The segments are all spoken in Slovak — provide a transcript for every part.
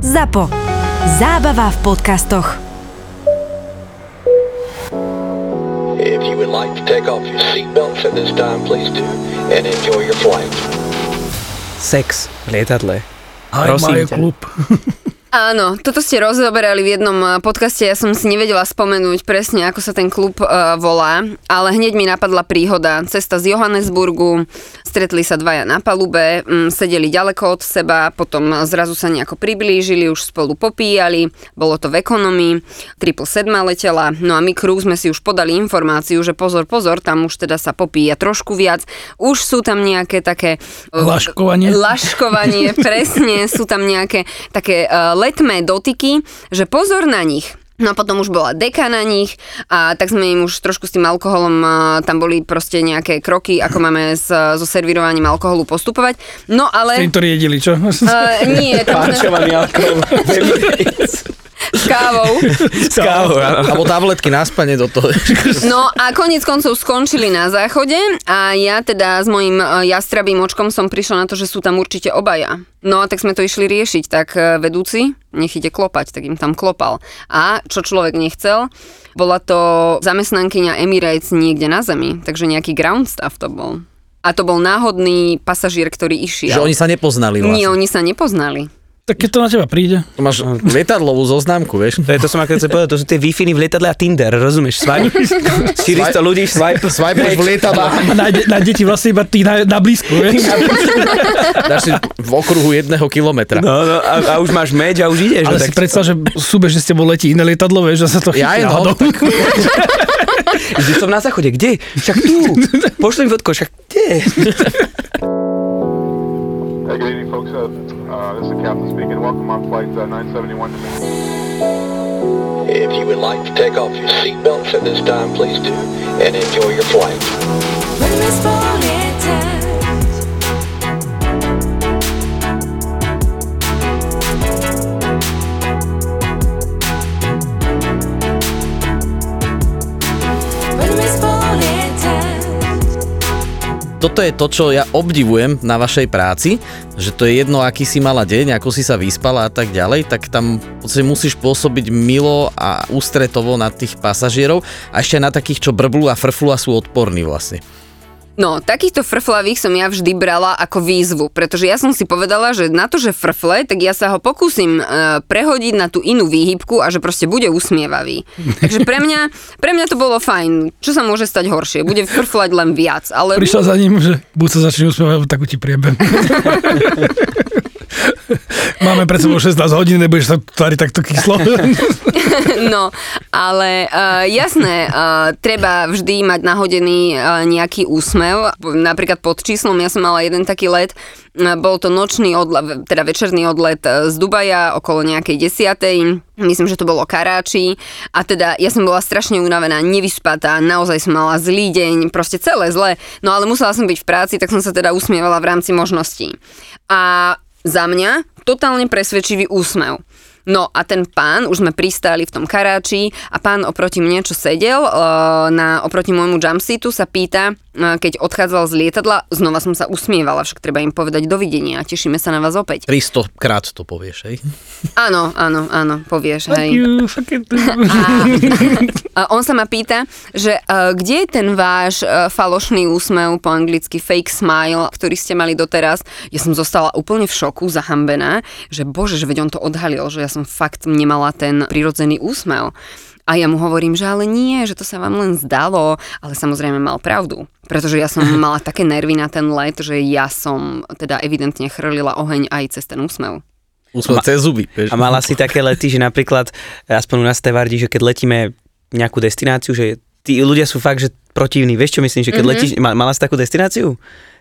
ZAPO. Zábava v podcastoch. If you would like to take off your seatbelts at this time, please do, and enjoy your flight. Sex v lietadle. Aj Prosím ťa. klub. Áno, toto ste rozoberali v jednom eh, podcaste, ja som si nevedela spomenúť presne, ako sa ten klub uh, volá, ale hneď mi napadla príhoda. Cesta z Johannesburgu, stretli sa dvaja na palube, mm, sedeli ďaleko od seba, potom zrazu sa nejako priblížili, už spolu popíjali, bolo to v ekonomii, 777 letela, no a my crew sme si už podali informáciu, že pozor, pozor, tam už teda sa popíja trošku viac, už sú tam nejaké také... eh, Laškovanie. Laškovanie, presne, sú tam nejaké také uh, letmé dotyky, že pozor na nich. No a potom už bola deka na nich a tak sme im už trošku s tým alkoholom, tam boli proste nejaké kroky, ako máme s, so servírovaním alkoholu postupovať. No ale... Tým, ktorí jedili, čo? Uh, nie, to sme Páčovaný alkohol. s kávou. S kávou, áno. Alebo tabletky na spanie do toho. No a konec koncov skončili na záchode a ja teda s mojim e, jastrabým očkom som prišla na to, že sú tam určite obaja. No a tak sme to išli riešiť, tak e, vedúci, nech ide klopať, tak im tam klopal. A čo človek nechcel, bola to zamestnankyňa Emirates niekde na zemi, takže nejaký ground staff to bol. A to bol náhodný pasažier, ktorý išiel. Že oni sa nepoznali Nie, vlastne. oni sa nepoznali. Tak keď to na teba príde. To máš lietadlovú zoznámku, vieš? To, je, to som akorát chcel povedať, to sú tie wi v lietadle a Tinder, rozumieš? Swipe, 400 ľudí, swipe, Swipeš v lietadle, A nájde, nájde ti vlastne iba tých na, na blízku, vieš? dáš si v okruhu jedného kilometra. No, no a, a, už máš meč a už ideš. Ale no, si predstav, že súbežne s tebou letí iné lietadlo, vieš, že sa to Ja chytí no, náhodou. tak Že som na záchode, kde? Však tu. Pošli mi fotko, však kde? Uh, this is the captain speaking. Welcome on flight uh, 971 to If you would like to take off your seatbelts at this time, please do, and enjoy your flight. Toto je to, čo ja obdivujem na vašej práci, že to je jedno, aký si mala deň, ako si sa vyspala a tak ďalej, tak tam podstate musíš pôsobiť milo a ústretovo na tých pasažierov a ešte na takých, čo brblú a frflu a sú odporní vlastne. No, takýchto frflavých som ja vždy brala ako výzvu, pretože ja som si povedala, že na to, že frfle, tak ja sa ho pokúsim e, prehodiť na tú inú výhybku a že proste bude usmievavý. Takže pre mňa, pre mňa to bolo fajn. Čo sa môže stať horšie? Bude frflať len viac, ale... Prišla za ním, že buď sa začne usmievať, takú ti priebem. Máme pred sebou 16 hodín, nebudeš sa tváriť takto kyslo. No, ale uh, jasné, uh, treba vždy mať nahodený uh, nejaký úsmev. Napríklad pod číslom, ja som mala jeden taký let, bol to nočný odlet, teda večerný odlet uh, z Dubaja okolo nejakej desiatej. Myslím, že to bolo Karáči a teda ja som bola strašne unavená, nevyspatá, naozaj som mala zlý deň, proste celé zle, no ale musela som byť v práci, tak som sa teda usmievala v rámci možností. A za mňa totálne presvedčivý úsmev. No a ten pán, už sme pristáli v tom karáči a pán oproti mne, čo sedel e, na, oproti môjmu jumpseatu sa pýta, e, keď odchádzal z lietadla, znova som sa usmievala, však treba im povedať dovidenia a tešíme sa na vás opäť. 300 krát to povieš, hej? Áno, áno, áno, povieš, hej. You fucking- A on sa ma pýta, že uh, kde je ten váš uh, falošný úsmev, po anglicky fake smile, ktorý ste mali doteraz. Ja som zostala úplne v šoku, zahambená, že bože, že veď on to odhalil, že ja som fakt nemala ten prirodzený úsmev. A ja mu hovorím, že ale nie, že to sa vám len zdalo, ale samozrejme mal pravdu. Pretože ja som mala také nervy na ten let, že ja som teda evidentne chrlila oheň aj cez ten úsmev. Úsmev cez zuby, vieš? A mala si také lety, že napríklad, aspoň u nás Tevardi, že keď letíme nejakú destináciu, že tí ľudia sú fakt, že protivní. Vieš, čo myslím, že keď mm-hmm. letíš, ma- mala si takú destináciu?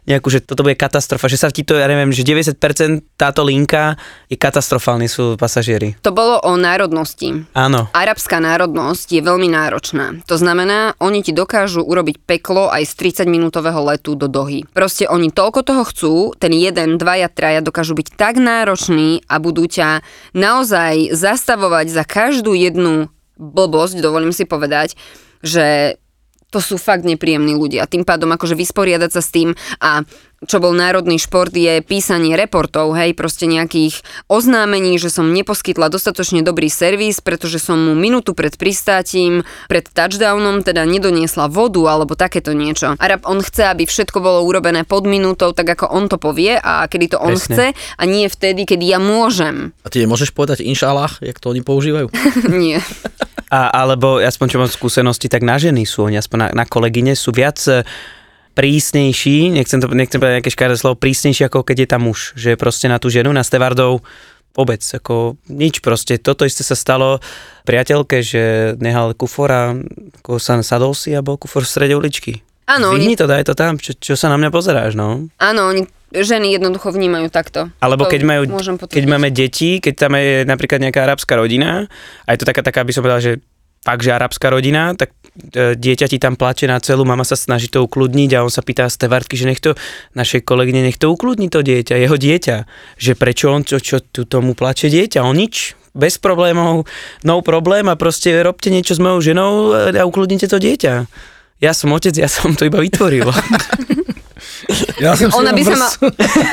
Nejakú, že toto bude katastrofa, že sa ti to, ja neviem, že 90% táto linka je katastrofálni sú pasažieri. To bolo o národnosti. Áno. Arabská národnosť je veľmi náročná. To znamená, oni ti dokážu urobiť peklo aj z 30-minútového letu do Dohy. Proste oni toľko toho chcú, ten jeden, dvaja, traja dokážu byť tak nároční a budú ťa naozaj zastavovať za každú jednu blbosť, dovolím si povedať, že to sú fakt nepríjemní ľudia. Tým pádom akože vysporiadať sa s tým a čo bol národný šport je písanie reportov, hej, proste nejakých oznámení, že som neposkytla dostatočne dobrý servis, pretože som mu minútu pred pristátím, pred touchdownom teda nedoniesla vodu alebo takéto niečo. Arab, on chce, aby všetko bolo urobené pod minútou, tak ako on to povie a kedy to on Presne. chce a nie vtedy, kedy ja môžem. A ty nemôžeš povedať inšalách, jak to oni používajú? nie. A, alebo aspoň čo mám skúsenosti, tak na ženy sú oni, aspoň na, na kolegyne sú viac e, prísnejší, nechcem, to, nechcem povedať nejaké škaredé slovo, prísnejší ako keď je tam muž, že proste na tú ženu, na stevardov vôbec, ako nič proste. Toto isté sa stalo priateľke, že nehal kufor a ako sa sadol si a bol kufor v strede uličky. Áno, Zvihni oni, to, daj to tam, čo, čo sa na mňa pozeráš, no. áno, oni ženy jednoducho vnímajú takto. Alebo To keď, majú, keď máme deti, keď tam je napríklad nejaká arabská rodina a je to taká, taká by som povedal, že fakt, že arabská rodina, tak e, dieťa ti tam plače na celú, mama sa snaží to ukludniť a on sa pýta stevardky, že nech to, našej kolegyne, nech to ukludní to dieťa, jeho dieťa, že prečo on, čo, čo tu tomu plače dieťa, on nič, bez problémov, no problém a proste robte niečo s mojou ženou e, a ukludnite to dieťa. Ja som otec, ja som to iba vytvoril. Ja som Ona by, sa ma...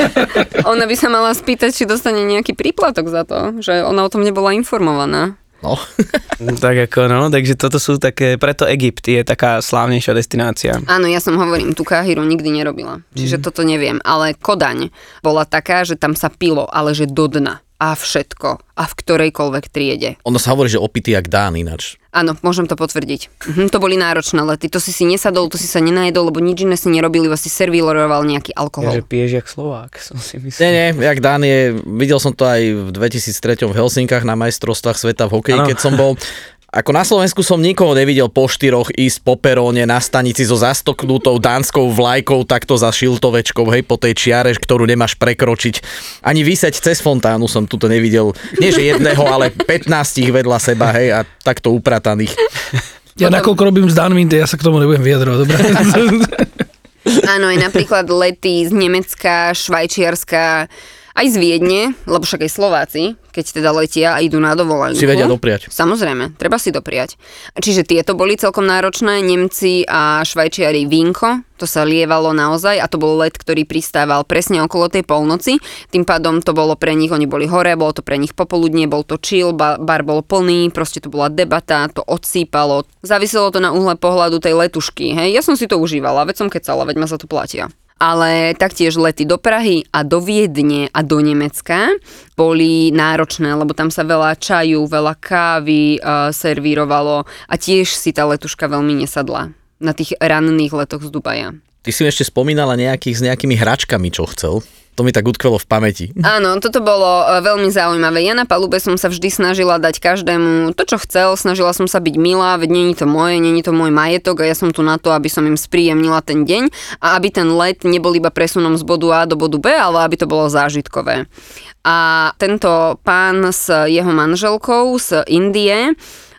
ona by sa mala spýtať, či dostane nejaký príplatok za to, že ona o tom nebola informovaná. No. tak ako no, takže toto sú také, preto Egypt je taká slávnejšia destinácia. Áno, ja som hovorím, tú Káhiru nikdy nerobila. Čiže toto neviem. Ale Kodaň bola taká, že tam sa pilo, ale že do dna. A všetko. A v ktorejkoľvek triede. Ono sa hovorí, že opitý jak dán ináč. Áno, môžem to potvrdiť. Mhm, to boli náročné lety. To si si nesadol, to si sa nenajedol, lebo nič iné si nerobil, iba si servíroval nejaký Ja, že alkohol. piješ jak Slovák, som si myslel. Nie, nie, jak Dán je, videl som to aj v 2003 v Helsinkách na majstrovstvách sveta v hokeji, Áno. keď som bol. Ako na Slovensku som nikoho nevidel po štyroch ísť po peróne na stanici so zastoknutou dánskou vlajkou takto za šiltovečkou, hej, po tej čiare, ktorú nemáš prekročiť. Ani vyseť cez fontánu som tuto nevidel. Nie, že jedného, ale 15 vedľa seba, hej, a takto uprataných. Ja nakoľko robím s Danmi, ja sa k tomu nebudem vyjadrovať, dobre? Áno, aj napríklad lety z Nemecka, Švajčiarska, aj z Viedne, lebo však aj Slováci, keď teda letia a idú na dovolenku. Si vedia dopriať. Samozrejme, treba si dopriať. Čiže tieto boli celkom náročné, Nemci a Švajčiari vínko, to sa lievalo naozaj a to bol let, ktorý pristával presne okolo tej polnoci, tým pádom to bolo pre nich, oni boli hore, bolo to pre nich popoludne, bol to chill, ba- bar bol plný, proste to bola debata, to odsýpalo, záviselo to na uhle pohľadu tej letušky, hej, ja som si to užívala, veď som kecala, veď ma za to platia ale taktiež lety do Prahy a do Viedne a do Nemecka boli náročné, lebo tam sa veľa čaju, veľa kávy uh, servírovalo a tiež si tá letuška veľmi nesadla na tých ranných letoch z Dubaja. Ty si ešte spomínala nejakých s nejakými hračkami, čo chcel. To mi tak utkvelo v pamäti. Áno, toto bolo e, veľmi zaujímavé. Ja na palube som sa vždy snažila dať každému to, čo chcel. Snažila som sa byť milá, veď není to moje, není to môj majetok a ja som tu na to, aby som im spríjemnila ten deň a aby ten let nebol iba presunom z bodu A do bodu B, ale aby to bolo zážitkové. A tento pán s jeho manželkou z Indie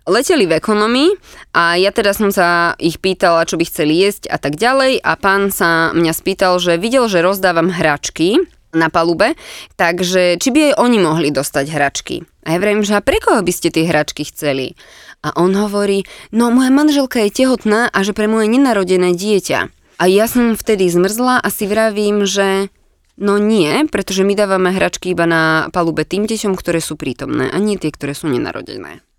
leteli v ekonomii a ja teda som sa ich pýtala, čo by chceli jesť a tak ďalej a pán sa mňa spýtal, že videl, že rozdávam hračky na palube, takže či by aj oni mohli dostať hračky. A ja vravím, že a pre koho by ste tie hračky chceli? A on hovorí, no moja manželka je tehotná a že pre moje nenarodené dieťa. A ja som vtedy zmrzla a si vravím, že no nie, pretože my dávame hračky iba na palube tým deťom, ktoré sú prítomné a nie tie, ktoré sú nenarodené.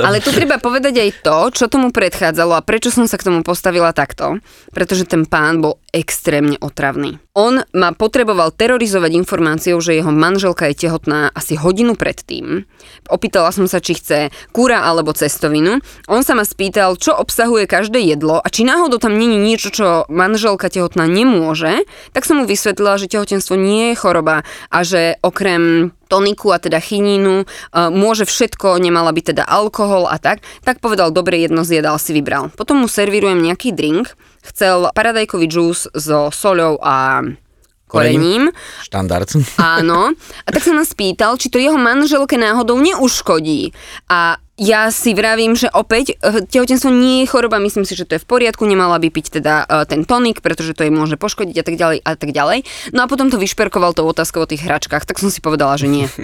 Ale tu treba povedať aj to, čo tomu predchádzalo a prečo som sa k tomu postavila takto. Pretože ten pán bol extrémne otravný. On ma potreboval terorizovať informáciou, že jeho manželka je tehotná asi hodinu predtým. Opýtala som sa, či chce kúra alebo cestovinu. On sa ma spýtal, čo obsahuje každé jedlo a či náhodou tam není niečo, čo manželka tehotná nemôže. Tak som mu vysvetlila, že tehotenstvo nie je choroba a že okrem toniku a teda chinínu, e, môže všetko, nemala by teda alkohol a tak, tak povedal, dobre, jedno zjedal si vybral. Potom mu servírujem nejaký drink, chcel paradajkový džús so soľou a korením. Štandard. Áno. A tak sa nás pýtal, či to jeho manželke náhodou neuškodí. A ja si vravím, že opäť eh, tehotenstvo nie je choroba, myslím si, že to je v poriadku, nemala by piť teda eh, ten tonik, pretože to jej môže poškodiť a tak ďalej a tak ďalej. No a potom to vyšperkoval tou otázkou o tých hračkách, tak som si povedala, že nie.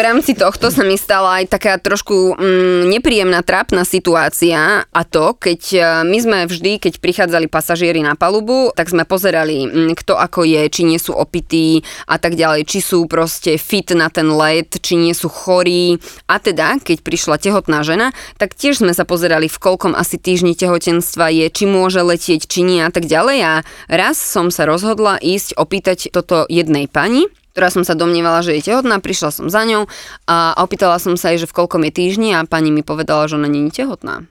V rámci tohto sa mi stala aj taká trošku mm, nepríjemná, trápna situácia a to, keď e, my sme vždy, keď prichádzali pasažieri na palubu, tak sme pozerali, mm, kto ako je, či nie sú opití a tak ďalej, či sú proste fit na ten let, či nie sú chorí. A teda, keď prišla tehotná žena, tak tiež sme sa pozerali, v koľkom asi týždni tehotenstva je, či môže letieť, či nie a tak ďalej. A raz som sa rozhodla ísť opýtať toto jednej pani, ktorá som sa domnievala, že je tehotná, prišla som za ňou a opýtala som sa jej, že v koľkom je týždni a pani mi povedala, že ona nie je tehotná.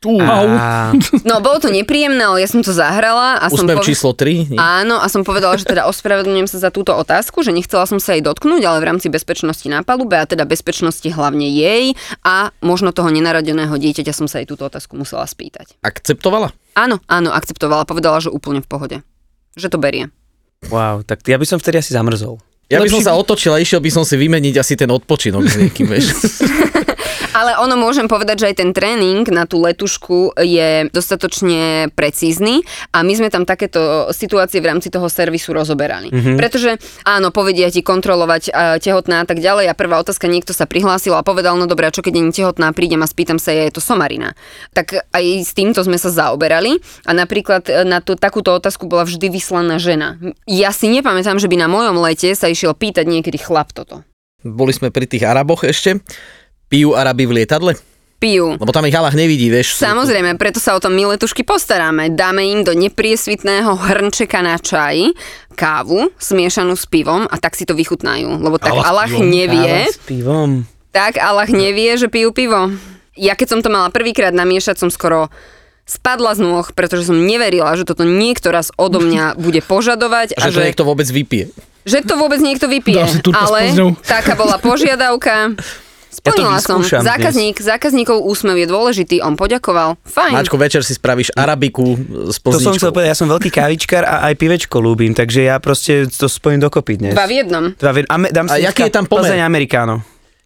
A, No, bolo to nepríjemné, ale ja som to zahrala a som pove- číslo 3. Áno, a som povedala, že teda ospravedlňujem sa za túto otázku, že nechcela som sa jej dotknúť, ale v rámci bezpečnosti na palube a teda bezpečnosti hlavne jej a možno toho nenaradeného dieťaťa som sa jej túto otázku musela spýtať. Akceptovala? Áno, áno, akceptovala, povedala, že úplne v pohode. Že to berie. wow, tak ja by som vtedy asi zamrzol. Ja by som sa otočil a išiel by som si vymeniť asi ten odpočinok s niekým, vieš. Ale ono môžem povedať, že aj ten tréning na tú letušku je dostatočne precízny a my sme tam takéto situácie v rámci toho servisu rozoberali. Mm-hmm. Pretože áno, povedia ti kontrolovať uh, tehotná a tak ďalej a prvá otázka, niekto sa prihlásil a povedal, no dobré, čo keď nie tehotná, prídem a spýtam sa, je to somarina. Tak aj s týmto sme sa zaoberali a napríklad e, na tú, takúto otázku bola vždy vyslaná žena. Ja si nepamätám, že by na mojom lete sa išiel pýtať niekedy chlap toto. Boli sme pri tých Araboch ešte. Pijú Araby v lietadle? Pijú. Lebo tam ich halách nevidí, vieš. Samozrejme, preto sa o tom my letušky postaráme. Dáme im do nepriesvitného hrnčeka na čaj kávu smiešanú s pivom a tak si to vychutnajú. Lebo tak Allah pivom? nevie, Káva s pivom. tak Allah nevie, že pijú pivo. Ja keď som to mala prvýkrát namiešať, som skoro spadla z nôh, pretože som neverila, že toto niekto raz odo mňa bude požadovať A a, že to že, niekto vôbec vypije. že to vôbec niekto vypije. Ale taká bola požiadavka. Splnila som. vyskúšam dnes. Zákazník, zákazníkov úsmev je dôležitý. On poďakoval. Fajn. Mačko, večer si spravíš Arabiku s To som pozničkou. chcel povedať, ja som veľký kávičkar a aj pivečko ľúbim, takže ja proste to spojím dokopy dnes. Dva v jednom. Dva v- ame- dám A si jaký dneska je tam pomer? Plzeň Amerikáno.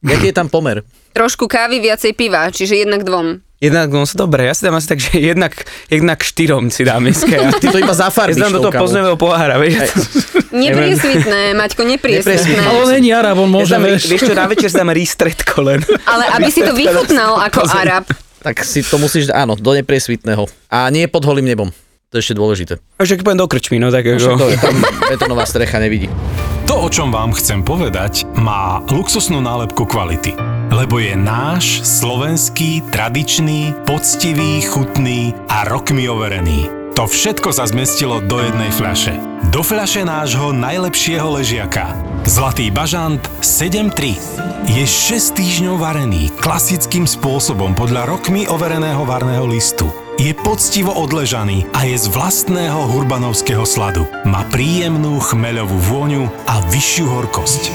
Jaký je tam pomer? Trošku kávy, viacej piva, čiže jednak dvom. Jednak, no sa dobre, ja si dám asi tak, že jednak, jednak štyrom si dám dneska. Ja, Ty to iba ja zafarbíš si dám do toho kávou. poznového pohára, vieš. Nepriesvitné, Maťko, nepriesvitné. Ale on není Arab, on Ja môže, dám, vieš. vieš čo, na večer si dám ristretko len. Ale aby si to vychutnal ako Arab. Tak si to musíš, áno, do nepriesvitného. A nie pod holým nebom. To je ešte dôležité. A však poviem do krčmy, no tak to ako... je, tam betonová strecha nevidí. To, o čom vám chcem povedať, má luxusnú nálepku kvality. Lebo je náš, slovenský, tradičný, poctivý, chutný a rokmi overený. To všetko sa zmestilo do jednej fľaše. Do fľaše nášho najlepšieho ležiaka. Zlatý bažant 7.3 je 6 týždňov varený klasickým spôsobom podľa rokmi overeného varného listu. Je poctivo odležaný a je z vlastného hurbanovského sladu. Má príjemnú chmeľovú vôňu a vyššiu horkosť.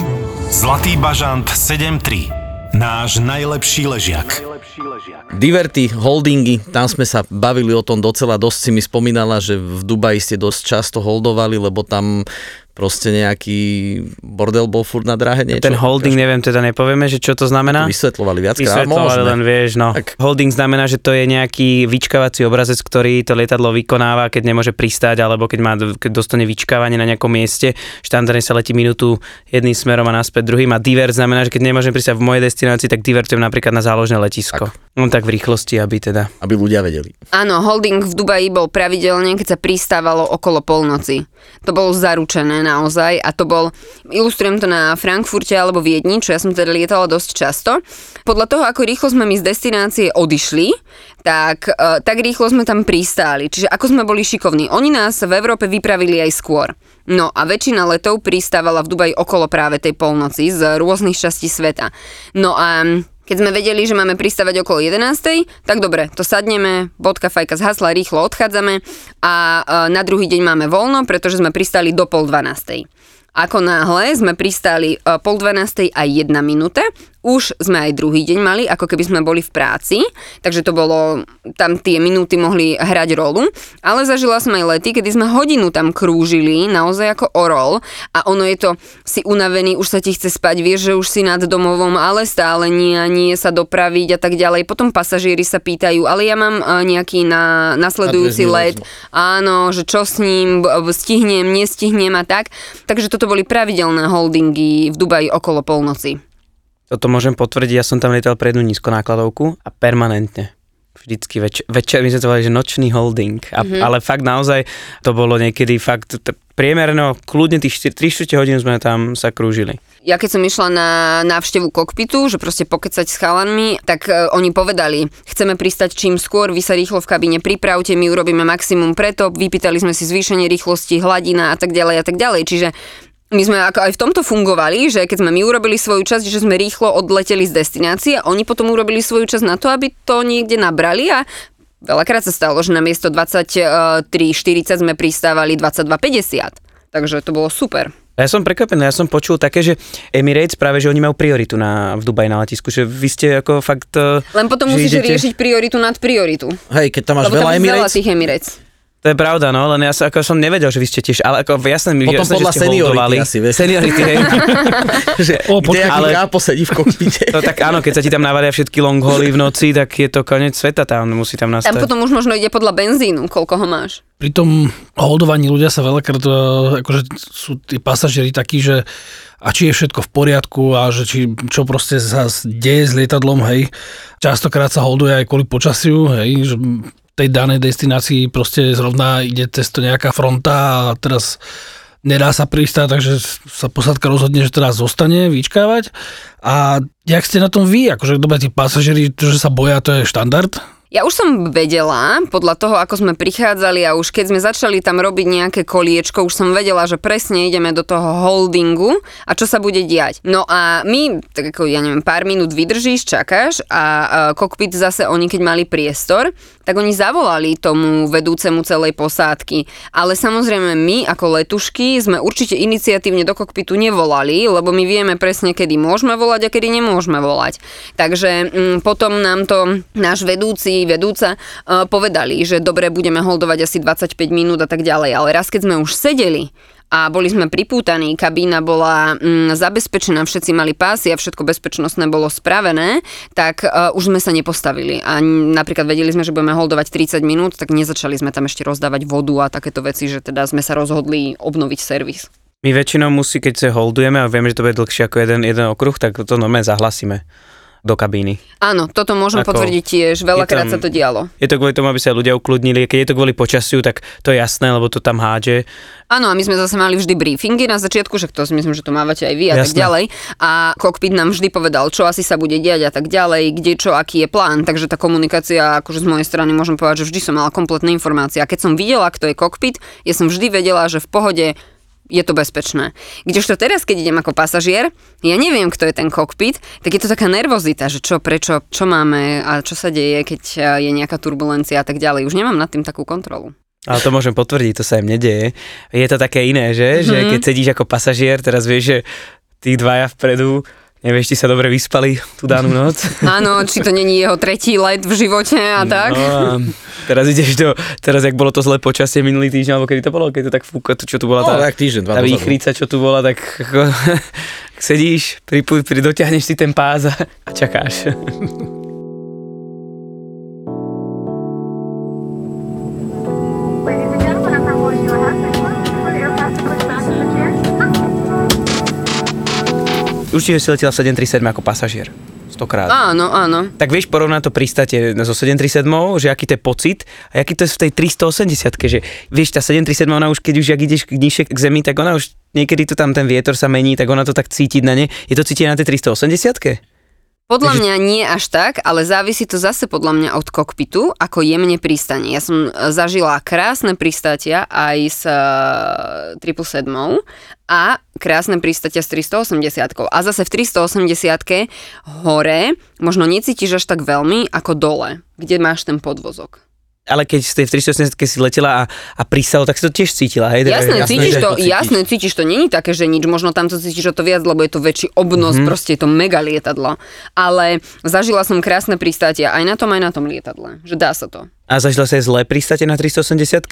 Zlatý bažant 7.3 Náš najlepší ležiak. Diverty, holdingy, tam sme sa bavili o tom docela, dosť si mi spomínala, že v Dubaji ste dosť často holdovali, lebo tam proste nejaký bordel bol furt na dráhe niečo. Ten holding, neviem, teda nepovieme, že čo to znamená? Vysvetlovali viackrát. Vysvetlovali Môžeme. len, vieš, no. Tak. Holding znamená, že to je nejaký vyčkávací obrazec, ktorý to lietadlo vykonáva, keď nemôže pristáť, alebo keď, má, keď dostane vyčkávanie na nejakom mieste. Štandardne sa letí minútu jedným smerom a naspäť druhým. A divert znamená, že keď nemôžem pristať v mojej destinácii, tak divertujem napríklad na záložné letisko. No tak v rýchlosti, aby teda. Aby ľudia vedeli. Áno, holding v Dubaji bol pravidelne, keď sa pristávalo okolo polnoci. To bolo zaručené naozaj a to bol, ilustrujem to na Frankfurte alebo Viedni, čo ja som teda lietala dosť často. Podľa toho, ako rýchlo sme my z destinácie odišli, tak, uh, tak rýchlo sme tam pristáli. Čiže ako sme boli šikovní. Oni nás v Európe vypravili aj skôr. No a väčšina letov pristávala v Dubaji okolo práve tej polnoci z rôznych častí sveta. No a keď sme vedeli, že máme pristávať okolo 11. tak dobre, to sadneme, bodka fajka zhasla, rýchlo odchádzame a e, na druhý deň máme voľno, pretože sme pristali do pol 12. Ako náhle sme pristali e, pol 12. a 1 minúta, už sme aj druhý deň mali, ako keby sme boli v práci, takže to bolo, tam tie minúty mohli hrať rolu, ale zažila som aj lety, kedy sme hodinu tam krúžili, naozaj ako orol a ono je to, si unavený, už sa ti chce spať, vieš, že už si nad domovom, ale stále nie a nie sa dopraviť a tak ďalej. Potom pasažieri sa pýtajú, ale ja mám e, nejaký na, nasledujúci let, áno, že čo s ním, stihnem, nestihnem a tak. Takže toto boli pravidelné holdingy v Dubaji okolo polnoci. Toto môžem potvrdiť, ja som tam lietal pre jednu nízkonákladovku a permanentne. Vždycky več- večer, my sme to volali, že nočný holding. A, mm-hmm. Ale fakt naozaj to bolo niekedy fakt t- priemerno, kľudne tých 3 4 hodín sme tam sa krúžili. Ja keď som išla na návštevu kokpitu, že proste pokecať s chalanmi, tak e, oni povedali, chceme pristať čím skôr, vy sa rýchlo v kabíne pripravte, my urobíme maximum preto, vypýtali sme si zvýšenie rýchlosti, hladina a tak ďalej a tak ďalej. Čiže my sme ako aj v tomto fungovali, že keď sme my urobili svoju časť, že sme rýchlo odleteli z destinácie, oni potom urobili svoju časť na to, aby to niekde nabrali a veľakrát sa stalo, že na miesto 23.40 sme pristávali 22.50. Takže to bolo super. Ja som prekvapený, ja som počul také, že Emirates práve, že oni majú prioritu na, v Dubaji na letisku, že vy ste ako fakt... Len potom musíš idete- riešiť prioritu nad prioritu. Hej, keď tam máš Lebo veľa tam je veľa Emirates, tých Emirates. To je pravda, no, len ja sa, ako som nevedel, že vy ste tiež, ale ako jasné, mi Potom jasné, podľa že ste seniority holdovali. asi, vieš. Seniority, hej. že, O, aký ale- kápo sedí v kokpite. to tak áno, keď sa ti tam navaria všetky long holy v noci, tak je to koniec sveta, tam musí tam Tam nastať. potom už možno ide podľa benzínu, koľko ho máš. pri tom holdovaní ľudia sa veľakrát, e, akože sú tí pasažieri takí, že a či je všetko v poriadku a že či, čo proste sa deje s lietadlom, hej. Častokrát sa holduje aj kvôli počasiu, hej, že tej danej destinácii proste zrovna ide cez to nejaká fronta a teraz nedá sa pristáť, takže sa posádka rozhodne, že teraz zostane vyčkávať. A jak ste na tom vy? Akože dobre, tí pasažieri, že sa boja, to je štandard? Ja už som vedela, podľa toho, ako sme prichádzali a už keď sme začali tam robiť nejaké koliečko, už som vedela, že presne ideme do toho holdingu a čo sa bude diať. No a my, tak ako ja neviem, pár minút vydržíš, čakáš a, a kokpit zase oni, keď mali priestor, tak oni zavolali tomu vedúcemu celej posádky. Ale samozrejme my ako letušky sme určite iniciatívne do kokpitu nevolali, lebo my vieme presne, kedy môžeme volať a kedy nemôžeme volať. Takže mm, potom nám to náš vedúci, vedúca uh, povedali, že dobre, budeme holdovať asi 25 minút a tak ďalej. Ale raz, keď sme už sedeli a boli sme pripútaní, kabína bola mm, zabezpečená, všetci mali pásy a všetko bezpečnostné bolo spravené, tak uh, už sme sa nepostavili. A napríklad vedeli sme, že budeme holdovať 30 minút, tak nezačali sme tam ešte rozdávať vodu a takéto veci, že teda sme sa rozhodli obnoviť servis. My väčšinou musí, keď sa holdujeme a vieme, že to bude dlhšie ako jeden, jeden okruh, tak to normálne zahlasíme do kabíny. Áno, toto môžem Ako- potvrdiť tiež, veľakrát tam- sa to dialo. Je to kvôli tomu, aby sa ľudia ukludnili. Keď je to kvôli počasiu, tak to je jasné, lebo to tam hádže. Áno, a my sme zase mali vždy briefingy na začiatku, že to si myslím, že to mávate aj vy a tak Jasné. ďalej. A kokpit nám vždy povedal, čo asi sa bude diať a tak ďalej, kde čo, aký je plán. Takže tá komunikácia, akože z mojej strany môžem povedať, že vždy som mala kompletné informácie. A keď som videla, kto je kokpit, ja som vždy vedela, že v pohode je to bezpečné. Kdežto teraz, keď idem ako pasažier, ja neviem, kto je ten kokpit, tak je to taká nervozita, že čo, prečo, čo máme a čo sa deje, keď eh, je nejaká turbulencia a tak ďalej. Už nemám nad tým takú kontrolu. Ale to môžem potvrdiť, to sa im nedieje. Je to také iné, že? Mm-hmm. Že keď sedíš ako pasažier, teraz vieš, že tí dvaja vpredu, nevieš, či sa dobre vyspali tú danú noc. Áno, či to není jeho tretí let v živote a tak. No a teraz ideš do, teraz jak bolo to zlé počasie minulý týždeň, alebo kedy to bolo, keď to tak fúka, to, čo tu bola No, tá, tak týždeň, dva tá výchrica, čo tu bola, tak ako, sedíš, pri, pri, dotiahneš si ten pás a, a čakáš. Určite si letela 737 ako pasažier. Stokrát. Áno, áno. Tak vieš porovnať to pristate so 737, že aký to je pocit a aký to je v tej 380 že vieš, tá 737, ona už keď už ak ideš nižšie k zemi, tak ona už niekedy to tam ten vietor sa mení, tak ona to tak cítiť na ne. Je to cítiť na tej 380 Podľa Takže- mňa nie až tak, ale závisí to zase podľa mňa od kokpitu, ako jemne pristane. Ja som e, zažila krásne pristátia aj s uh, 777 a krásne pristátia s 380 a zase v 380 hore možno necítiš až tak veľmi ako dole, kde máš ten podvozok. Ale keď ste v 380 si letela a, a pristalo, tak si to tiež cítila, hej? Jasné, jasné, cítiš že to, to cítiš. jasné, cítiš to, není také, že nič, možno tam to cítiš o to viac, lebo je to väčší obnos, mm-hmm. proste je to mega lietadlo. Ale zažila som krásne pristátia aj na tom, aj na tom lietadle, že dá sa to. A zažila sa aj zlé pristate na 380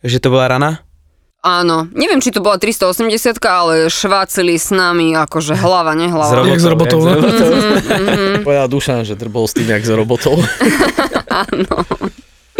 Že to bola rana? Áno, neviem, či to bola 380, ale švácili s nami akože hlava, nehlava. robotou, Jak s robotou, jak no? s robotou. Povedal Dušan, že bol s tým jak s robotou. Áno.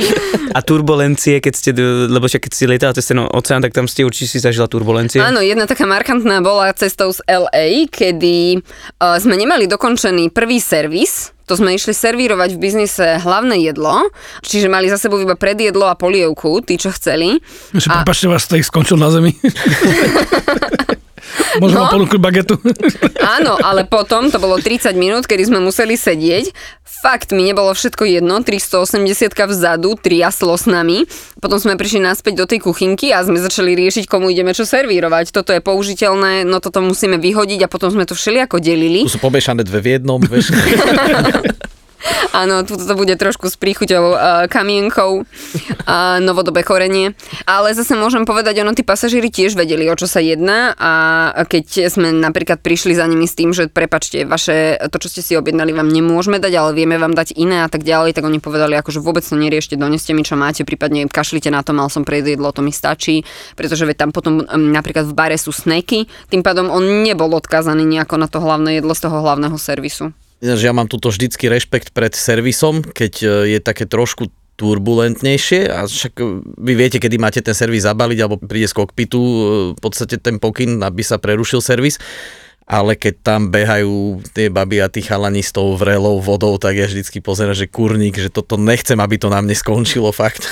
A turbulencie, keď ste, lebo však keď ste lietala cez ten oceán, tak tam ste určite si zažila turbulencie. Áno, jedna taká markantná bola cestou z LA, kedy uh, sme nemali dokončený prvý servis, to sme išli servírovať v biznise hlavné jedlo, čiže mali za sebou iba predjedlo a polievku, tí, čo chceli. Že A- prepačte, váš steak skončil na zemi. Môžem No. ponúknuť bagetu? Áno, ale potom to bolo 30 minút, kedy sme museli sedieť. Fakt mi nebolo všetko jedno, 380 vzadu, triaslo s nami. Potom sme prišli naspäť do tej kuchynky a sme začali riešiť, komu ideme čo servírovať. Toto je použiteľné, no toto musíme vyhodiť a potom sme to všelijako delili. Tu sú pomiešané dve v jednom, vieš. Áno, tu to bude trošku s príchuťou uh, kamienkou, uh, novodobé chorenie. Ale zase môžem povedať, ono tí pasažieri tiež vedeli, o čo sa jedná a keď sme napríklad prišli za nimi s tým, že prepačte, vaše, to, čo ste si objednali, vám nemôžeme dať, ale vieme vám dať iné a tak ďalej, tak oni povedali, akože vôbec to neriešte, doneste mi, čo máte, prípadne kašlite na to, mal som predjedlo, to mi stačí, pretože veď tam potom um, napríklad v bare sú sneky, tým pádom on nebol odkázaný nejako na to hlavné jedlo z toho hlavného servisu. Ináč ja mám tuto vždycky rešpekt pred servisom, keď e, je také trošku turbulentnejšie a však e, vy viete, kedy máte ten servis zabaliť alebo príde z kokpitu e, v podstate ten pokyn, aby sa prerušil servis ale keď tam behajú tie baby a tí chalani s tou vrelou vodou, tak ja vždycky pozerám, že kurník, že toto nechcem, aby to na mne skončilo fakt.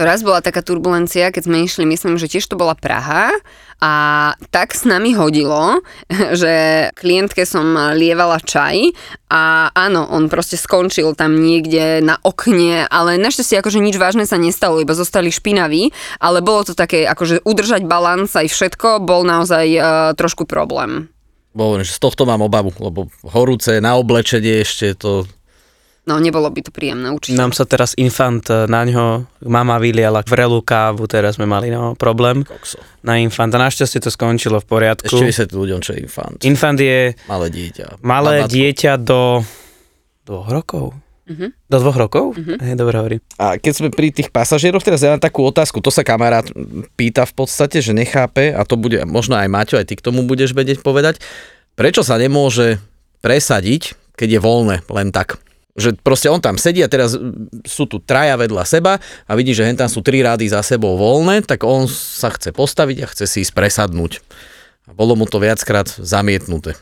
Raz bola taká turbulencia, keď sme išli, myslím, že tiež to bola Praha a tak s nami hodilo, že klientke som lievala čaj a áno, on proste skončil tam niekde na okne, ale našťastie akože nič vážne sa nestalo, iba zostali špinaví, ale bolo to také, akože udržať balans aj všetko bol naozaj uh, trošku problém. Bo že z tohto mám obavu, lebo horúce na oblečenie ešte to... No, nebolo by to príjemné určite. Nám sa teraz infant e, na ňo, mama vyliala vrelú kávu, teraz sme mali no, problém Kokso. na infanta. Našťastie to skončilo v poriadku. Ešte vysvetli ľuďom, čo je infant. Infant je Malé dieťa. malé Babátko. dieťa do dvoch rokov. Mhm. Do dvoch rokov? Mm-hmm. dobre hovorí. A keď sme pri tých pasažieroch, teraz ja mám takú otázku, to sa kamarát pýta v podstate, že nechápe, a to bude možno aj Maťo, aj ty k tomu budeš vedieť povedať, prečo sa nemôže presadiť, keď je voľné, len tak. Že proste on tam sedí a teraz sú tu traja vedľa seba a vidí, že hen tam sú tri rády za sebou voľné, tak on sa chce postaviť a chce si ísť presadnúť. A bolo mu to viackrát zamietnuté.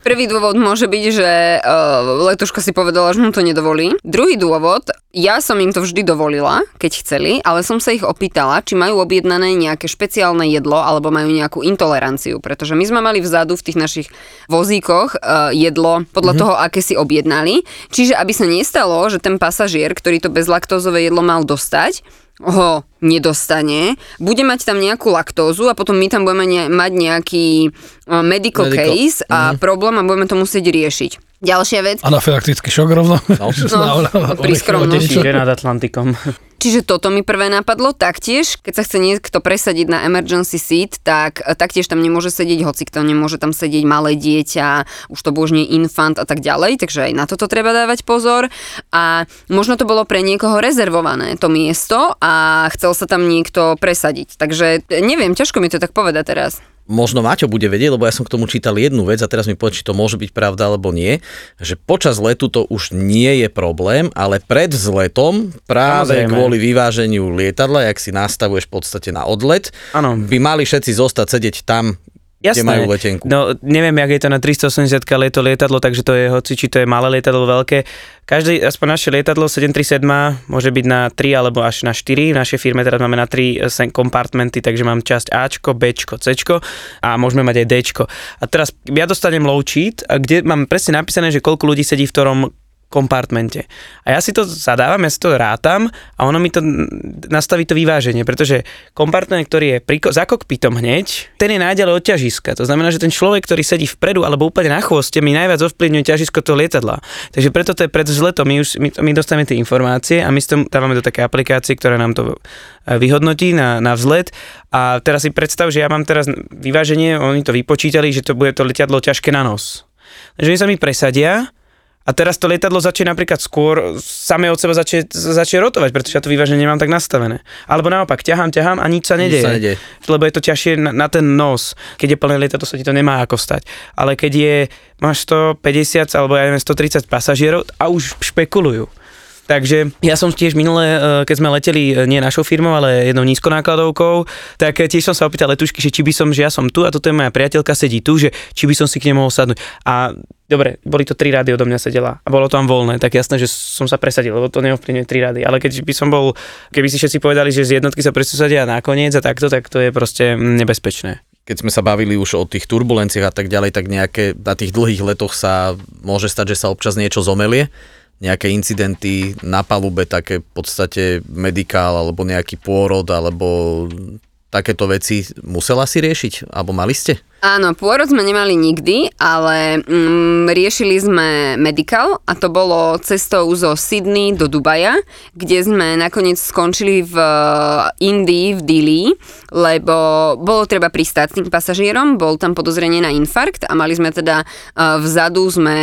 Prvý dôvod môže byť, že uh, letuška si povedala, že mu to nedovolí. Druhý dôvod, ja som im to vždy dovolila, keď chceli, ale som sa ich opýtala, či majú objednané nejaké špeciálne jedlo alebo majú nejakú intoleranciu, pretože my sme mali vzadu v tých našich vozíkoch uh, jedlo podľa mm-hmm. toho, aké si objednali. Čiže aby sa nestalo, že ten pasažier, ktorý to bezlaktózové jedlo mal dostať, ho nedostane, bude mať tam nejakú laktózu a potom my tam budeme ne- mať nejaký uh, medical, Medical. case a problém a budeme to musieť riešiť. Ďalšia vec, Anafylaktický šok rovno. No. No, pri skromnosti. Nad Atlantikom. čiže toto mi prvé napadlo, taktiež, keď sa chce niekto presadiť na emergency seat, tak eh, taktiež tam nemôže sedieť hoci kto, nemôže tam sedieť malé dieťa, už to božne infant a tak ďalej, takže aj na toto treba dávať pozor. A možno to bolo pre niekoho rezervované, to miesto, a chcel sa tam niekto presadiť. Takže eh, neviem, ťažko mi to tak povedať teraz. Možno Maťo bude vedieť, lebo ja som k tomu čítal jednu vec a teraz mi povedz, či to môže byť pravda alebo nie, že počas letu to už nie je problém, ale pred vzletom práve Samozrejme. kvôli vyváženiu lietadla, jak si nastavuješ v podstate na odlet, Áno. by mali všetci zostať sedieť tam, kde majú letenku. No, neviem, jak je to na 380 ale je to lietadlo, takže to je, hoci či to je malé lietadlo, veľké. Každé, aspoň naše lietadlo 737 môže byť na 3 alebo až na 4. V našej firme teraz máme na 3 sen- kompartmenty, takže mám časť Ačko, Bčko, Cčko a môžeme mať aj Dčko. A teraz ja dostanem low cheat, kde mám presne napísané, že koľko ľudí sedí v ktorom kompartmente. A ja si to zadávam, ja si to rátam a ono mi to nastaví to vyváženie, pretože kompartment, ktorý je pri, za kokpitom hneď, ten je najďalej od ťažiska. To znamená, že ten človek, ktorý sedí vpredu alebo úplne na chvoste, mi najviac ovplyvňuje ťažisko toho lietadla. Takže preto to je pred vzletom, my už my, my dostávame tie informácie a my to dávame do také aplikácie, ktorá nám to e, vyhodnotí na, na vzlet. A teraz si predstav, že ja mám teraz vyváženie, oni to vypočítali, že to bude to lietadlo ťažké na nos. Takže oni sa mi presadia a teraz to lietadlo začne napríklad skôr samé od seba začne, začne rotovať, pretože ja to vyváženie nemám tak nastavené. Alebo naopak, ťahám, ťahám a nič sa Nič nedieje. sa nedieje. Lebo je to ťažšie na, na ten nos. Keď je plné lietadlo, sa ti to nemá ako stať. Ale keď je, máš 150 alebo ja neviem, 130 pasažierov a už špekulujú. Takže ja som tiež minule, eh, keď sme leteli eh, nie našou firmou, ale jednou nízkonákladovkou, tak eh, tiež som sa opýtal letušky, že či by som, že ja som tu a toto je moja priateľka, sedí tu, že či by som si k nej mohol sadnúť. A dobre, boli to tri rady odo mňa sedela a bolo tam voľné, tak jasné, že som sa presadil, lebo to neovplyvňuje tri rady. Ale keď by som bol, keby si všetci povedali, že z jednotky sa presadia nakoniec a takto, tak to je proste nebezpečné. Keď sme sa bavili už o tých turbulenciách a tak ďalej, tak nejaké na tých dlhých letoch sa môže stať, že sa občas niečo zomelie nejaké incidenty na palube, také v podstate medikál alebo nejaký pôrod alebo takéto veci musela si riešiť? Alebo mali ste? Áno, pôrod sme nemali nikdy, ale mm, riešili sme medical a to bolo cestou zo Sydney do Dubaja, kde sme nakoniec skončili v Indii, v Dili, lebo bolo treba pristáť s tým pasažierom, bol tam podozrenie na infarkt a mali sme teda uh, vzadu sme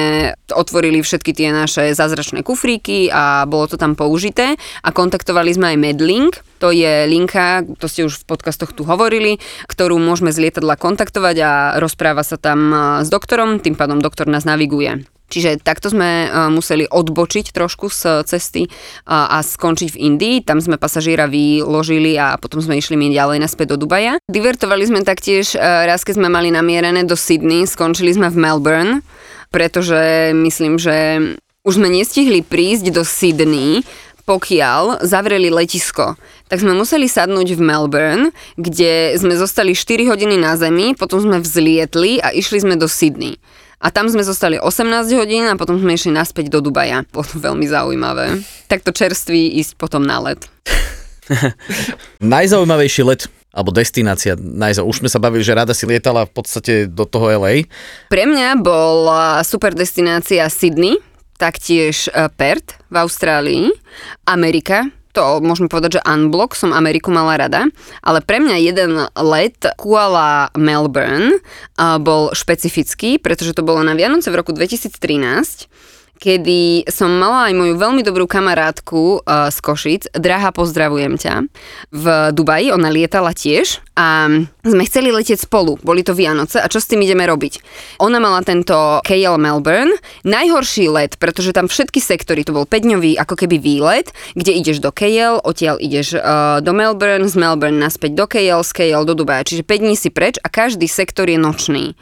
otvorili všetky tie naše zázračné kufríky a bolo to tam použité a kontaktovali sme aj Medlink, to je linka, to ste už v podcastoch tu hovorili, ktorú môžeme z lietadla kontaktovať a rozpráva sa tam s doktorom, tým pádom doktor nás naviguje. Čiže takto sme museli odbočiť trošku z cesty a skončiť v Indii. Tam sme pasažiera vyložili a potom sme išli my ďalej naspäť do Dubaja. Divertovali sme taktiež raz, keď sme mali namierené do Sydney, skončili sme v Melbourne, pretože myslím, že už sme nestihli prísť do Sydney, pokiaľ zavreli letisko. Tak sme museli sadnúť v Melbourne, kde sme zostali 4 hodiny na zemi, potom sme vzlietli a išli sme do Sydney. A tam sme zostali 18 hodín a potom sme išli naspäť do Dubaja. Bolo to veľmi zaujímavé. Takto čerství ísť potom na let. Najzaujímavejší let alebo destinácia, najza. už sme sa bavili, že rada si lietala v podstate do toho LA. Pre mňa bola super destinácia Sydney, taktiež e, Perth v Austrálii, Amerika, to môžeme povedať, že unblock, som Ameriku mala rada, ale pre mňa jeden let Kuala Melbourne bol špecifický, pretože to bolo na Vianoce v roku 2013 kedy som mala aj moju veľmi dobrú kamarátku uh, z Košic, Drahá, pozdravujem ťa, v Dubaji, ona lietala tiež a sme chceli letieť spolu, boli to Vianoce a čo s tým ideme robiť? Ona mala tento KL Melbourne, najhorší let, pretože tam všetky sektory, to bol 5-dňový ako keby výlet, kde ideš do KL, odtiaľ ideš uh, do Melbourne, z Melbourne naspäť do KL, z KL do Dubaja, čiže 5 dní si preč a každý sektor je nočný.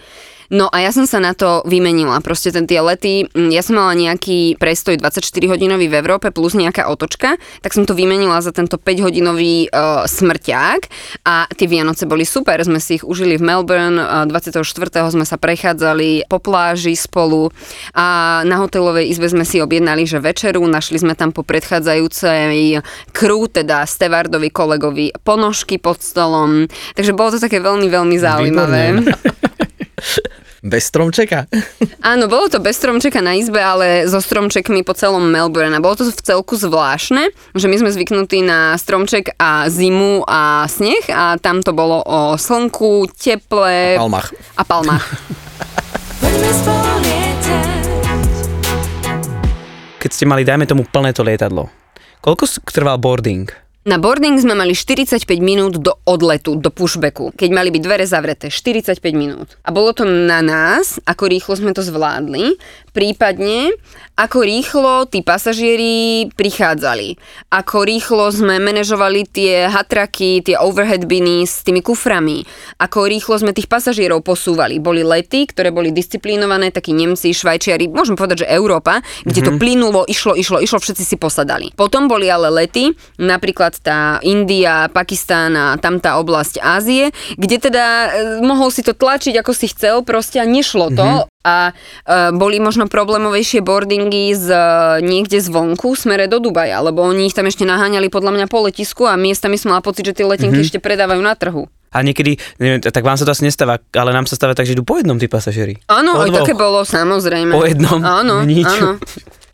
No a ja som sa na to vymenila. Proste ten tie lety, mm, ja som mala nejaký prestoj 24 hodinový v Európe plus nejaká otočka, tak som to vymenila za tento 5 hodinový uh, smrťák a tie Vianoce boli super. Sme si ich užili v Melbourne, uh, 24. sme sa prechádzali po pláži spolu a na hotelovej izbe sme si objednali, že večeru, našli sme tam po predchádzajúcej krú, teda Stevardovi kolegovi ponožky pod stolom. Takže bolo to také veľmi, veľmi zaujímavé. Bez stromčeka? Áno, bolo to bez stromčeka na izbe, ale so stromčekmi po celom Melbourne. A bolo to v celku zvláštne, že my sme zvyknutí na stromček a zimu a sneh a tam to bolo o slnku, teple... A palmách. A palmách. Keď ste mali, dajme tomu, plné to lietadlo, koľko trval boarding? Na boarding sme mali 45 minút do odletu, do pushbacku, keď mali byť dvere zavreté. 45 minút. A bolo to na nás, ako rýchlo sme to zvládli, prípadne ako rýchlo tí pasažieri prichádzali. Ako rýchlo sme manažovali tie hatraky, tie overhead biny s tými kuframi. Ako rýchlo sme tých pasažierov posúvali. Boli lety, ktoré boli disciplinované, takí Nemci, Švajčiari, môžem povedať, že Európa, kde to plynulo, išlo, išlo, išlo, všetci si posadali. Potom boli ale lety, napríklad tá India, Pakistán a tam tá oblasť Ázie, kde teda e, mohol si to tlačiť, ako si chcel, proste a nešlo to. A e, boli možno problémovejšie boardingy z e, niekde zvonku smere do Dubaja, lebo oni ich tam ešte naháňali podľa mňa po letisku a miestami som mala pocit, že tie letenky ešte predávajú na trhu. A niekedy, neviem, tak vám sa to asi nestáva, ale nám sa stáva tak, že idú po jednom tí pasažieri. Áno, aj také bolo, samozrejme. Po jednom? Áno, Nič. áno.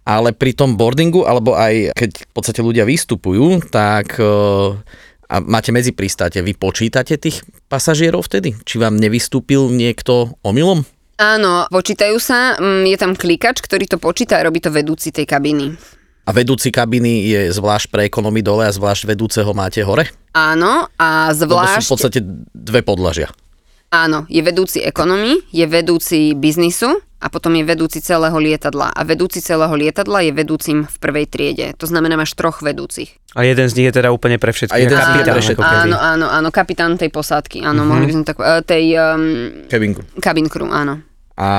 Ale pri tom boardingu, alebo aj keď v podstate ľudia vystupujú, tak e, a máte medzi pristáte, vy počítate tých pasažierov vtedy? Či vám nevystúpil niekto omylom? Áno, počítajú sa, mm, je tam klikač, ktorý to počíta a robí to vedúci tej kabiny. A vedúci kabiny je zvlášť pre ekonomy dole a zvlášť vedúceho máte hore? Áno, a Lebo sú zvlášť... v podstate dve podlažia. Áno, je vedúci ekonomii, je vedúci biznisu a potom je vedúci celého lietadla. A vedúci celého lietadla je vedúcim v prvej triede. To znamená, máš troch vedúcich. A jeden z nich je teda úplne pre všetkých. A jeden z nich je kapitán, pre všetkých. Áno, áno, áno, kapitán tej posádky, áno, mohli by sme tak, eh, tej um, Kevinku. cabin crew, áno. A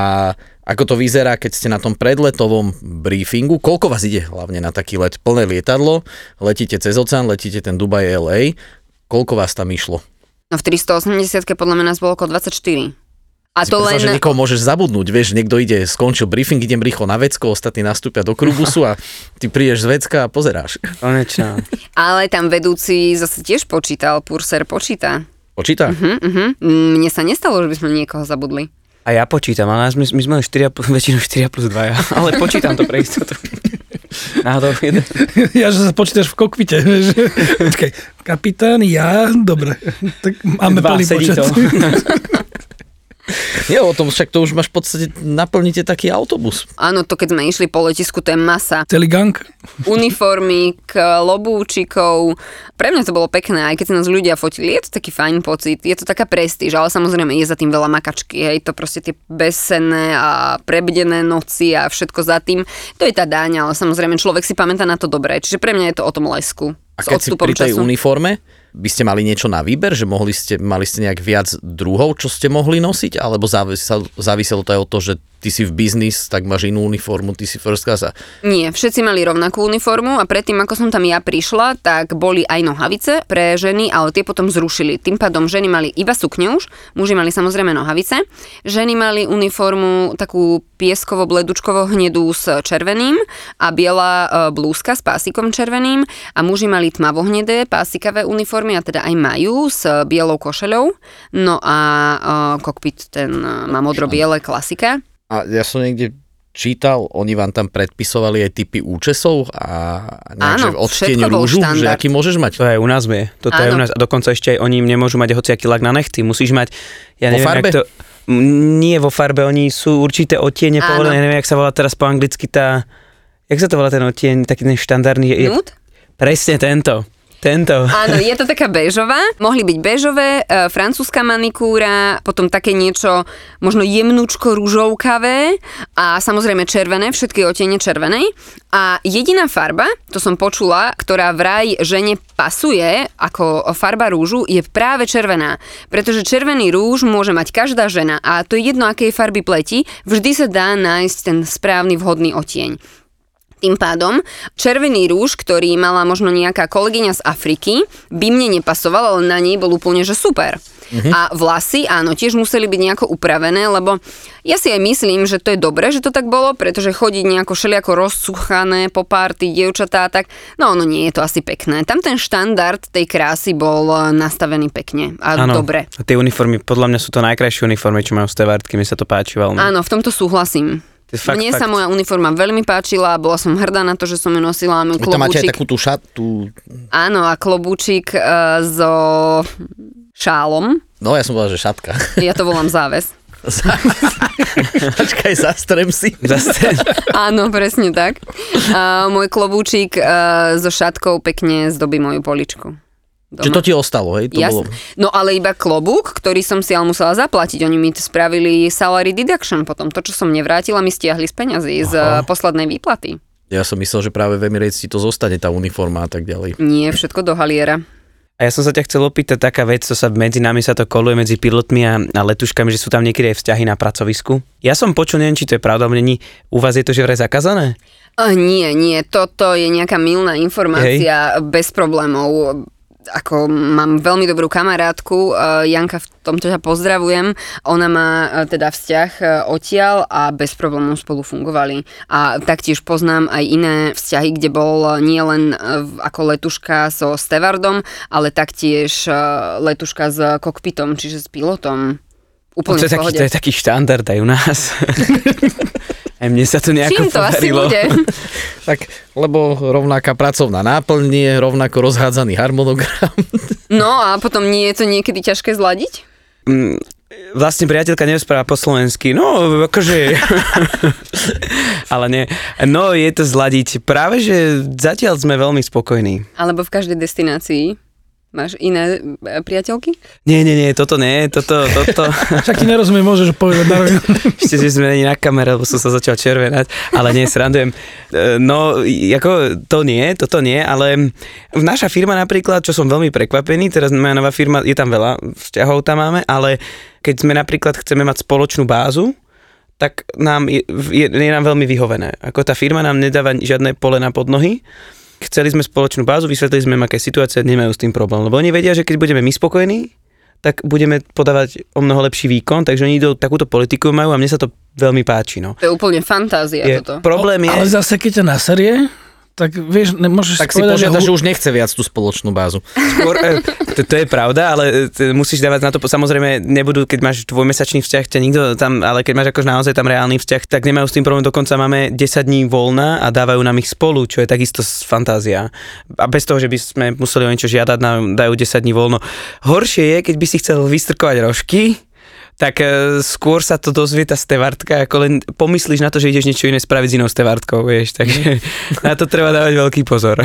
ako to vyzerá, keď ste na tom predletovom briefingu? Koľko vás ide hlavne na taký let? Plné lietadlo, letíte cez oceán, letíte ten Dubaj LA. Koľko vás tam išlo? No v 380 podľa mňa nás bolo okolo 24. A Si to predstav, že len... niekoho môžeš zabudnúť, vieš, niekto ide, skončil briefing, idem rýchlo na vecko, ostatní nastúpia do krubusu a ty prídeš z vecka a pozeráš. Konečná. Ale tam vedúci zase tiež počítal, Purser počíta. Počíta? Hm, mhm. Mne sa nestalo, že by sme niekoho zabudli. A ja počítam, ale my, my sme mali 4, plus- väčšinou 4 plus 2, ale počítam to pre istotu. Náhodou jeden. Ja, že sa počítaš v kokpite. Počkaj, kapitán, ja, dobre. Tak máme plný počet. To. Nie, o tom však to už máš v podstate, naplníte taký autobus. Áno, to keď sme išli po letisku, to je masa. Celý gang. Uniformy, lobúčikov. Pre mňa to bolo pekné, aj keď sa nás ľudia fotili. Je to taký fajn pocit, je to taká prestíž, ale samozrejme je za tým veľa makačky. Hej, to proste tie bezsenné a prebdené noci a všetko za tým. To je tá dáň, ale samozrejme človek si pamätá na to dobré. Čiže pre mňa je to o tom lesku. A keď si pri tej času. uniforme, by ste mali niečo na výber, že mohli ste, mali ste nejak viac druhov, čo ste mohli nosiť, alebo záviselo, to aj od toho, že ty si v biznis, tak máš inú uniformu, ty si first class a Nie, všetci mali rovnakú uniformu a predtým, ako som tam ja prišla, tak boli aj nohavice pre ženy, ale tie potom zrušili. Tým pádom ženy mali iba sukňu už, muži mali samozrejme nohavice. Ženy mali uniformu takú pieskovo-bledučkovo hnedú s červeným a biela e, blúzka s pásikom červeným a muži mali tmavohnedé pásikavé uniformy a teda aj majú s bielou košeľou. No a uh, kokpit ten má modro-biele klasika. A ja som niekde čítal, oni vám tam predpisovali aj typy účesov a nejak, Áno, že odtieň všetko bol rúžu, že aký môžeš mať. To aj u nás je. Toto je Áno. u nás. A dokonca ešte aj oni nemôžu mať hociaký lak na nechty. Musíš mať, ja neviem, farbe? jak to... Nie vo farbe, oni sú určité odtiene Áno. povolené, neviem, jak sa volá teraz po anglicky tá... Jak sa to volá ten odtieň, taký ten štandardný... je- Nude? Presne tento. Tento. Áno, je to taká bežová. Mohli byť bežové, e, francúzska manikúra, potom také niečo možno jemnúčko rúžovkavé a samozrejme červené, všetky otiene červenej. A jediná farba, to som počula, ktorá vraj žene pasuje ako farba rúžu, je práve červená. Pretože červený rúž môže mať každá žena a to je jedno, akej farby pleti, vždy sa dá nájsť ten správny vhodný otieň. Tým pádom červený rúž, ktorý mala možno nejaká kolegyňa z Afriky, by mne nepasoval, ale na nej bol úplne, že super. A vlasy, áno, tiež museli byť nejako upravené, lebo ja si aj myslím, že to je dobré, že to tak bolo, pretože chodiť nejako všelijako rozsuchané po párty, dievčatá, tak no ono nie je to asi pekné. Tam ten štandard tej krásy bol eh, nastavený pekne a dobre. A tie uniformy, podľa mňa sú to najkrajšie uniformy, čo majú stevardky, mi sa to páči veľmi. Áno, v tomto súhlasím. Fakt, Mne fakt. sa moja uniforma veľmi páčila, bola som hrdá na to, že som ju nosila, mám Vy tam máte aj takú tú šatu, Áno, a klobúčik uh, so šálom. no ja som povedal, že šatka. Ja to volám záves. Počkaj, zastrem si. Zase, Áno, presne tak. Uh, môj klobúčik uh, so šatkou pekne zdobí moju poličku. Že to ti ostalo, hej? To bolo... Jasne. No ale iba klobúk, ktorý som si ale musela zaplatiť. Oni mi to spravili salary deduction potom. To, čo som nevrátila, mi stiahli z peňazí z uh, poslednej výplaty. Ja som myslel, že práve v Emirates ti to zostane, tá uniforma a tak ďalej. Nie, všetko do haliera. A ja som sa ťa chcel opýtať taká vec, čo sa medzi nami sa to koluje medzi pilotmi a, a letuškami, že sú tam niekedy aj vzťahy na pracovisku. Ja som počul, neviem, či to je pravda, není, u vás je to že vraj zakázané? Uh, nie, nie, toto je nejaká milná informácia bez problémov. Ako mám veľmi dobrú kamarátku, uh, Janka, v tomto ťa pozdravujem. Ona má uh, teda vzťah uh, odtiaľ a bez problémov spolu fungovali. A taktiež poznám aj iné vzťahy, kde bol nie len uh, ako letuška so stevardom, ale taktiež letuška s kokpitom, čiže s pilotom. Úplne to, je taký, to je taký štandard aj u nás. aj mne sa to nejako Čím to asi podarilo. bude? Tak, lebo rovnaká pracovná náplň, rovnako rozhádzaný harmonogram. No a potom nie je to niekedy ťažké zladiť? Mm, Vlastne priateľka nerozpráva po slovensky, no akože, ale nie. No je to zladiť. Práve, že zatiaľ sme veľmi spokojní. Alebo v každej destinácii? Máš iné e, priateľky? Nie, nie, nie, toto nie, toto, toto. Však ti nerozumiem, môžeš povedať na. Ešte si sme není na kamere, lebo som sa začal červenať, ale nie, srandujem. E, No, ako to nie, toto nie, ale naša firma napríklad, čo som veľmi prekvapený, teraz moja nová firma, je tam veľa vzťahov tam máme, ale keď sme napríklad chceme mať spoločnú bázu, tak nám je, je, je nám veľmi vyhovené. Ako tá firma nám nedáva žiadne pole na podnohy, chceli sme spoločnú bázu, vysvetlili sme im, aké situácie nemajú s tým problém. Lebo oni vedia, že keď budeme my spokojní, tak budeme podávať o mnoho lepší výkon, takže oni idú takúto politiku majú a mne sa to veľmi páči. No. To je úplne fantázia Je, toto. problém je... Ale zase, keď ťa naserie, tak vieš, nemôžeš Tak si povedať, požiada, že, že hu- už nechce viac tú spoločnú bázu. Skôr, e, to, to je pravda, ale e, musíš dávať na to, samozrejme nebudú, keď máš dvojmesačný vzťah, ťa nikto tam, ale keď máš akože naozaj tam reálny vzťah, tak nemajú s tým problém, dokonca máme 10 dní voľna a dávajú nám ich spolu, čo je takisto fantázia. A bez toho, že by sme museli o niečo žiadať, nám dajú 10 dní voľno. Horšie je, keď by si chcel vystrkovať rožky, tak e, skôr sa to dozvie tá stevartka, ako len pomyslíš na to, že ideš niečo iné spraviť s inou stevartkou, vieš, takže na to treba dávať veľký pozor.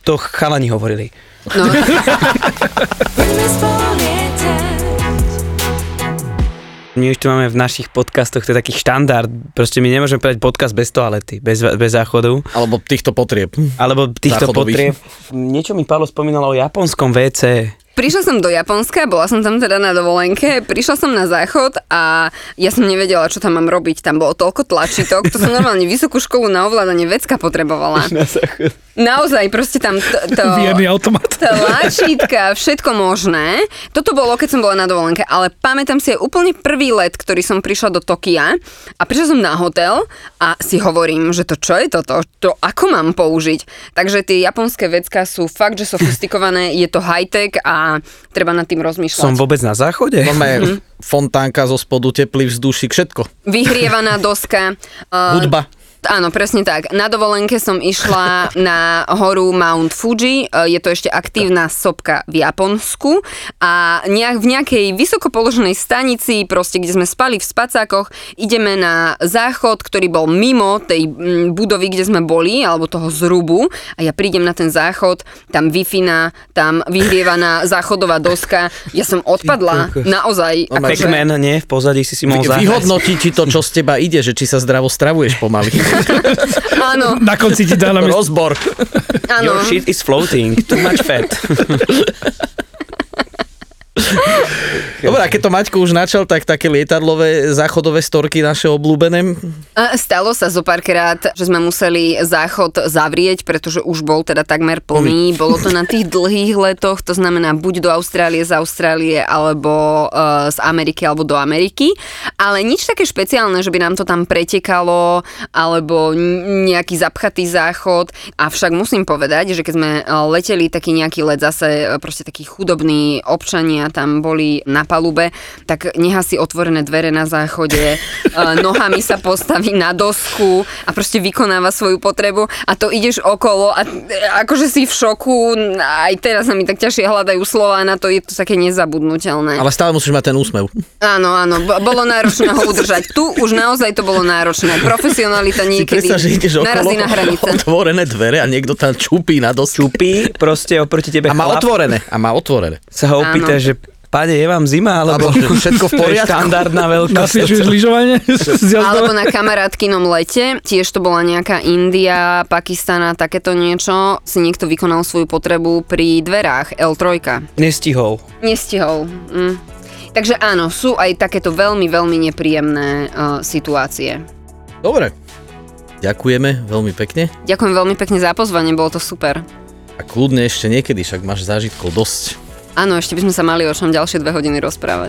to chalani hovorili. No, My už tu máme v našich podcastoch, to je taký štandard, proste my nemôžeme povedať podcast bez toalety, bez, bez záchodu, Alebo týchto potrieb. alebo týchto Záchodových. potrieb. Niečo mi Paolo spomínalo o japonskom WC. Prišla som do Japonska, bola som tam teda na dovolenke, prišla som na záchod a ja som nevedela, čo tam mám robiť. Tam bolo toľko tlačítok, to som normálne vysokú školu na ovládanie vecka potrebovala. Naozaj, proste tam to, to, Vierny automat. tlačítka, všetko možné. Toto bolo, keď som bola na dovolenke, ale pamätám si aj úplne prvý let, ktorý som prišla do Tokia a prišla som na hotel a si hovorím, že to čo je toto? To ako mám použiť? Takže tie japonské vecka sú fakt, že sofistikované, je to high-tech a treba nad tým rozmýšľať. Som vôbec na záchode? Máme fontánka zo spodu, teplý vzdušik, všetko. Vyhrievaná doska. Uh, Hudba. Áno, presne tak. Na dovolenke som išla na horu Mount Fuji, e, je to ešte aktívna sopka v Japonsku a nejak, v nejakej vysoko položenej stanici, proste kde sme spali v spacákoch, ideme na záchod, ktorý bol mimo tej budovy, kde sme boli, alebo toho zrubu a ja prídem na ten záchod, tam wi tam vyhrievaná záchodová doska, ja som odpadla, naozaj. Akože- Pac-Man, nie? V pozadí si si mohol zahrať. Vyhodnotí ti to, čo z teba ide, že či sa zdravo stravuješ pomaly. Áno, Na konci ti dá na. Rozbor. áno. Your shit is floating, too much fat. Dobre, a keď to Maťko už načal, tak také lietadlové záchodové storky naše obľúbené. Stalo sa zo párkrát, že sme museli záchod zavrieť, pretože už bol teda takmer plný. Bolo to na tých dlhých letoch, to znamená buď do Austrálie, z Austrálie, alebo uh, z Ameriky, alebo do Ameriky. Ale nič také špeciálne, že by nám to tam pretekalo, alebo nejaký zapchatý záchod. Avšak musím povedať, že keď sme uh, leteli taký nejaký let, zase uh, proste takí chudobní občania tam boli na palube, tak nechá si otvorené dvere na záchode, uh, nohami sa postaví na dosku a proste vykonáva svoju potrebu a to ideš okolo a e, akože si v šoku, aj teraz sa mi tak ťažšie hľadajú slova na to, je to také nezabudnutelné. Ale stále musíš mať ten úsmev. Áno, áno, b- bolo náročné ho udržať. Tu už naozaj to bolo náročné. Profesionalita Si niekedy predstav, že ideš okolo, na hranice. otvorené dvere a niekto tam čupí na dosku. Čupí, proste oproti tebe A má chlap otvorené. A má otvorené. sa ho opýta, Áno. že pane, je vám zima, alebo, Alebo všetko v poriadku. štandardná veľkosť. Nasviečuješ lyžovanie? Alebo na kamarátkinom lete, tiež to bola nejaká India, Pakistana, takéto niečo, si niekto vykonal svoju potrebu pri dverách L3. Nestihol. Nestihol. Mm. Takže áno, sú aj takéto veľmi, veľmi nepríjemné uh, situácie. Dobre. Ďakujeme veľmi pekne. Ďakujem veľmi pekne za pozvanie, bolo to super. A kľudne ešte niekedy, však máš zážitkov dosť. Áno, ešte by sme sa mali o čom ďalšie dve hodiny rozprávať.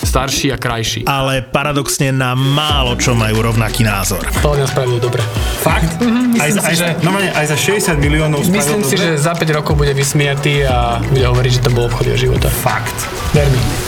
starší a krajší. ale paradoxne na málo čo majú rovnaký názor. To mňa spravilo dobre. Fakt? Mhm, aj, za- aj, si, za- že- normálne aj za 60 miliónov Myslím si, dobre? že za 5 rokov bude vysmiatý a bude hovoriť, že to bol obchod jeho života. Fakt. Ver.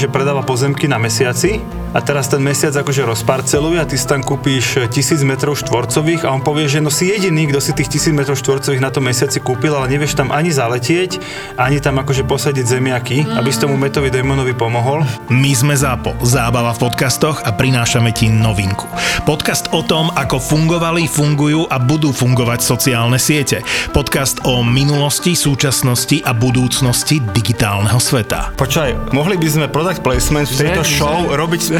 že predáva pozemky na mesiaci a teraz ten mesiac akože rozparceluje a ty si tam kúpíš tisíc metrov štvorcových a on povie, že no si jediný, kto si tých tisíc metrov štvorcových na tom mesiaci kúpil, ale nevieš tam ani zaletieť, ani tam akože posadiť zemiaky, aby si tomu Metovi Damonovi pomohol. My sme ZAPO, zábava v podcastoch a prinášame ti novinku. Podcast o tom, ako fungovali, fungujú a budú fungovať sociálne siete. Podcast o minulosti, súčasnosti a budúcnosti digitálneho sveta. Počkaj, mohli by sme product placement v tejto show robiť